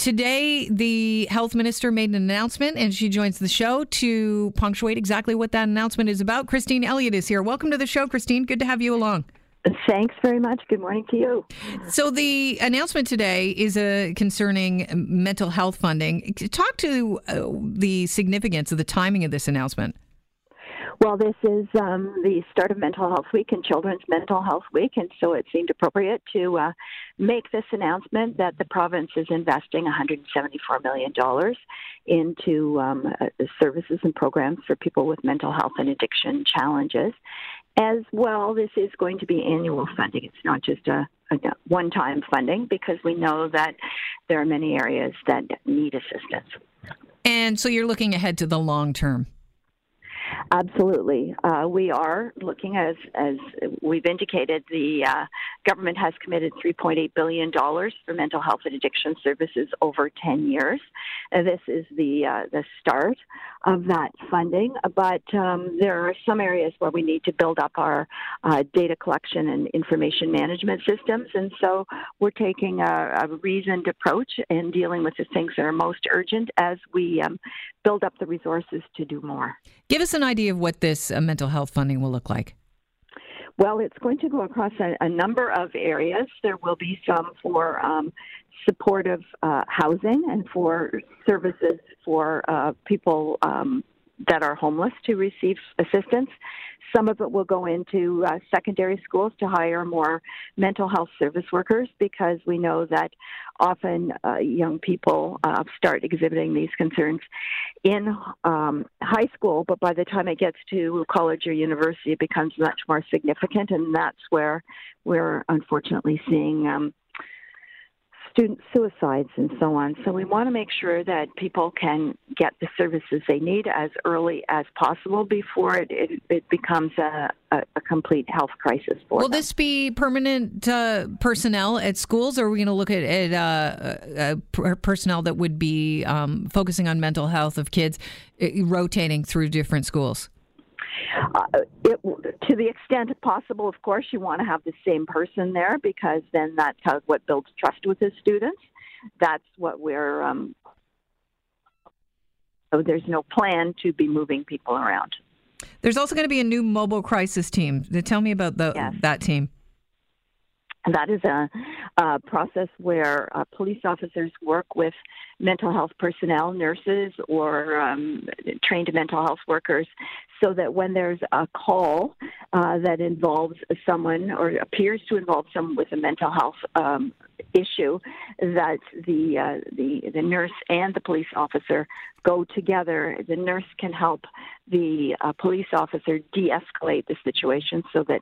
today, the health minister made an announcement, and she joins the show to punctuate exactly what that announcement is about. Christine Elliott is here. Welcome to the show, Christine. Good to have you along. Thanks very much. Good morning to you. So the announcement today is uh, concerning mental health funding. Talk to uh, the significance of the timing of this announcement. Well, this is um, the start of Mental Health Week and Children's Mental Health Week, and so it seemed appropriate to uh, make this announcement that the province is investing $174 million into um, uh, services and programs for people with mental health and addiction challenges. As well, this is going to be annual funding. It's not just a, a one time funding because we know that there are many areas that need assistance. And so you're looking ahead to the long term. Absolutely. Uh, we are looking, as, as we've indicated, the uh, government has committed $3.8 billion for mental health and addiction services over 10 years. Uh, this is the, uh, the start of that funding, but um, there are some areas where we need to build up our uh, data collection and information management systems. And so we're taking a, a reasoned approach in dealing with the things that are most urgent as we um, build up the resources to do more. Give us an idea of what this uh, mental health funding will look like. Well, it's going to go across a, a number of areas. There will be some for um, supportive uh, housing and for services for uh, people um, that are homeless to receive assistance. Some of it will go into uh, secondary schools to hire more mental health service workers because we know that often uh, young people uh, start exhibiting these concerns in um, high school, but by the time it gets to college or university, it becomes much more significant, and that's where we're unfortunately seeing. Um, student suicides and so on. So we want to make sure that people can get the services they need as early as possible before it, it, it becomes a, a, a, complete health crisis for Will them. this be permanent uh, personnel at schools, or are we going to look at, at uh, uh, personnel that would be um, focusing on mental health of kids, uh, rotating through different schools? Uh, it, to the extent possible, of course, you want to have the same person there because then that's how, what builds trust with the students. That's what we're. Um, so there's no plan to be moving people around. There's also going to be a new mobile crisis team. Tell me about the, yes. that team. And that is a, a process where uh, police officers work with mental health personnel, nurses, or um, trained mental health workers, so that when there's a call uh, that involves someone or appears to involve someone with a mental health um, issue, that the uh, the the nurse and the police officer go together. The nurse can help the uh, police officer de-escalate the situation so that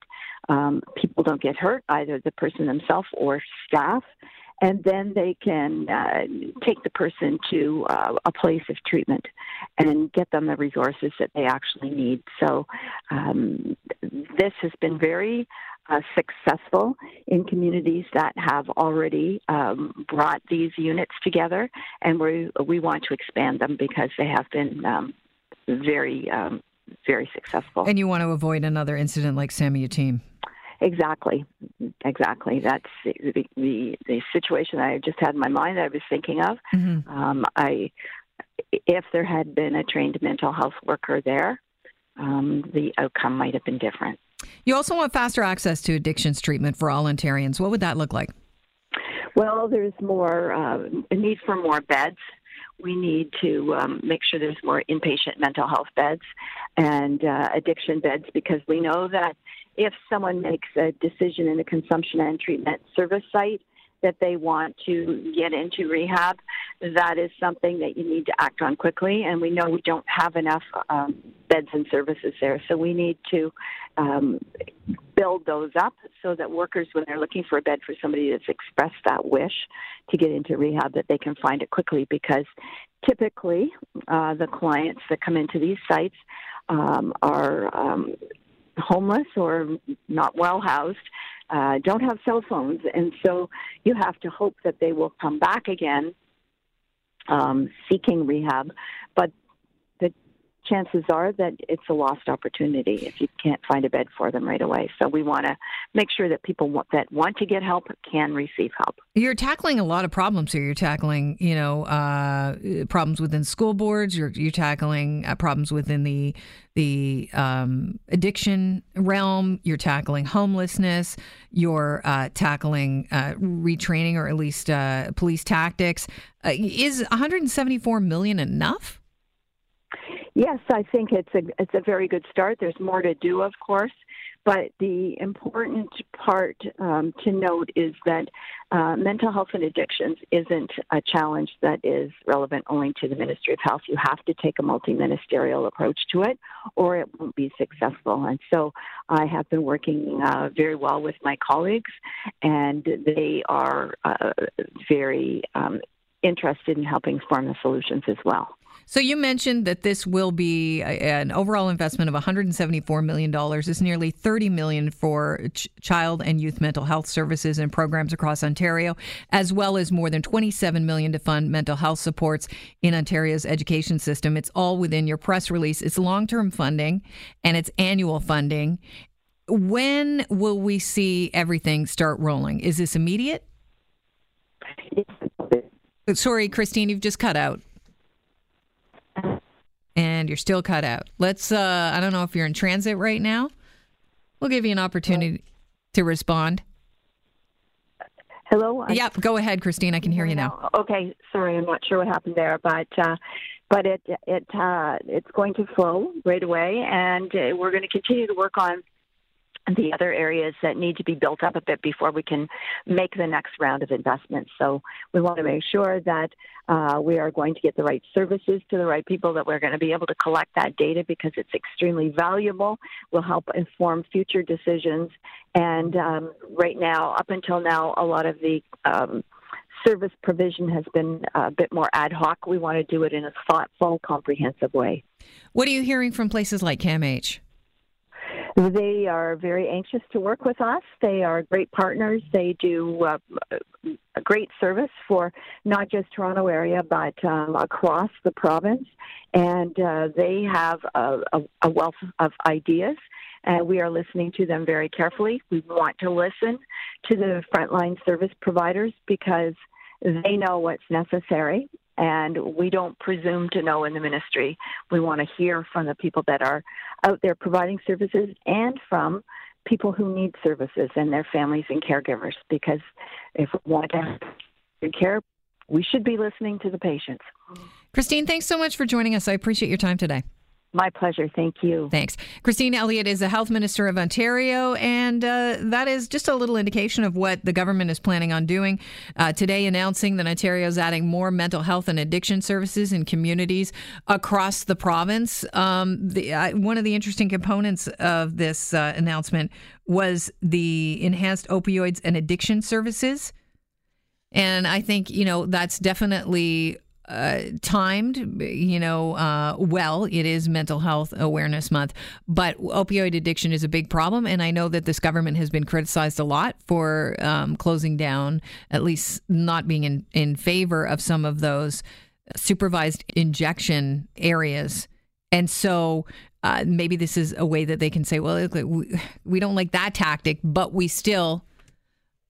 um, people don't get hurt, either the person themselves or staff and then they can uh, take the person to uh, a place of treatment and get them the resources that they actually need. So um, this has been very uh, successful in communities that have already um, brought these units together, and we we want to expand them because they have been um, very um, very successful. And you want to avoid another incident like Sammy Yatim. Exactly, exactly. That's the, the, the situation I just had in my mind. That I was thinking of. Mm-hmm. Um, I, if there had been a trained mental health worker there, um, the outcome might have been different. You also want faster access to addictions treatment for all Ontarians. What would that look like? Well, there's more uh, a need for more beds. We need to um, make sure there's more inpatient mental health beds and uh, addiction beds because we know that if someone makes a decision in a consumption and treatment service site that they want to get into rehab, that is something that you need to act on quickly. And we know we don't have enough um, beds and services there, so we need to um, build those up so that workers, when they're looking for a bed for somebody that's expressed that wish to get into rehab, that they can find it quickly. Because typically, uh, the clients that come into these sites um, are um, homeless or not well housed, uh, don't have cell phones, and so you have to hope that they will come back again um, seeking rehab. But chances are that it's a lost opportunity if you can't find a bed for them right away. So we want to make sure that people that want to get help can receive help. You're tackling a lot of problems here. You're tackling, you know, uh, problems within school boards. You're you're tackling uh, problems within the the um, addiction realm. You're tackling homelessness. You're uh, tackling uh, retraining or at least uh, police tactics. Uh, is 174 million enough? Yes, I think it's a it's a very good start. There's more to do, of course, but the important part um, to note is that uh, mental health and addictions isn't a challenge that is relevant only to the Ministry of Health. You have to take a multi ministerial approach to it, or it won't be successful. And so I have been working uh, very well with my colleagues, and they are uh, very um, interested in helping form the solutions as well. So you mentioned that this will be an overall investment of 174 million dollars. It's nearly 30 million for ch- child and youth mental health services and programs across Ontario, as well as more than 27 million to fund mental health supports in Ontario's education system. It's all within your press release. It's long-term funding and it's annual funding. When will we see everything start rolling? Is this immediate? Sorry, Christine, you've just cut out and you're still cut out. Let's, uh, I don't know if you're in transit right now. We'll give you an opportunity to respond. Hello? Yep, go ahead, Christine. I can hear you now. Okay, sorry, I'm not sure what happened there, but uh, but it it uh, it's going to flow right away, and uh, we're going to continue to work on the other areas that need to be built up a bit before we can make the next round of investments. So we want to make sure that uh, we are going to get the right services to the right people, that we're going to be able to collect that data because it's extremely valuable, will help inform future decisions. And um, right now, up until now, a lot of the um, service provision has been a bit more ad hoc. We want to do it in a thoughtful, comprehensive way. What are you hearing from places like CAMH? They are very anxious to work with us. They are great partners. They do uh, a great service for not just Toronto area, but um, across the province. And uh, they have a, a, a wealth of ideas and we are listening to them very carefully. We want to listen to the frontline service providers because they know what's necessary and we don't presume to know in the ministry. We want to hear from the people that are out there providing services and from people who need services and their families and caregivers because if we want to have care, we should be listening to the patients. Christine, thanks so much for joining us. I appreciate your time today. My pleasure. Thank you. Thanks. Christine Elliott is the Health Minister of Ontario, and uh, that is just a little indication of what the government is planning on doing. Uh, today, announcing that Ontario is adding more mental health and addiction services in communities across the province. Um, the, uh, one of the interesting components of this uh, announcement was the enhanced opioids and addiction services. And I think, you know, that's definitely uh, timed, you know, uh, well. It is Mental Health Awareness Month, but opioid addiction is a big problem, and I know that this government has been criticized a lot for um, closing down, at least not being in, in favor of some of those supervised injection areas, and so. Uh, maybe this is a way that they can say, well, we, we don't like that tactic, but we still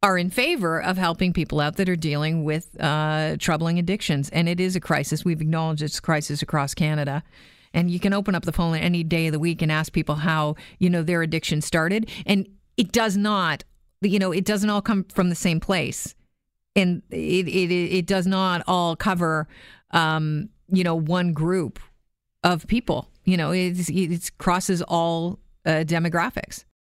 are in favor of helping people out that are dealing with uh, troubling addictions. And it is a crisis. We've acknowledged it's a crisis across Canada. And you can open up the phone any day of the week and ask people how, you know, their addiction started. And it does not, you know, it doesn't all come from the same place. And it, it, it does not all cover, um, you know, one group of people. You know, it, it crosses all uh, demographics.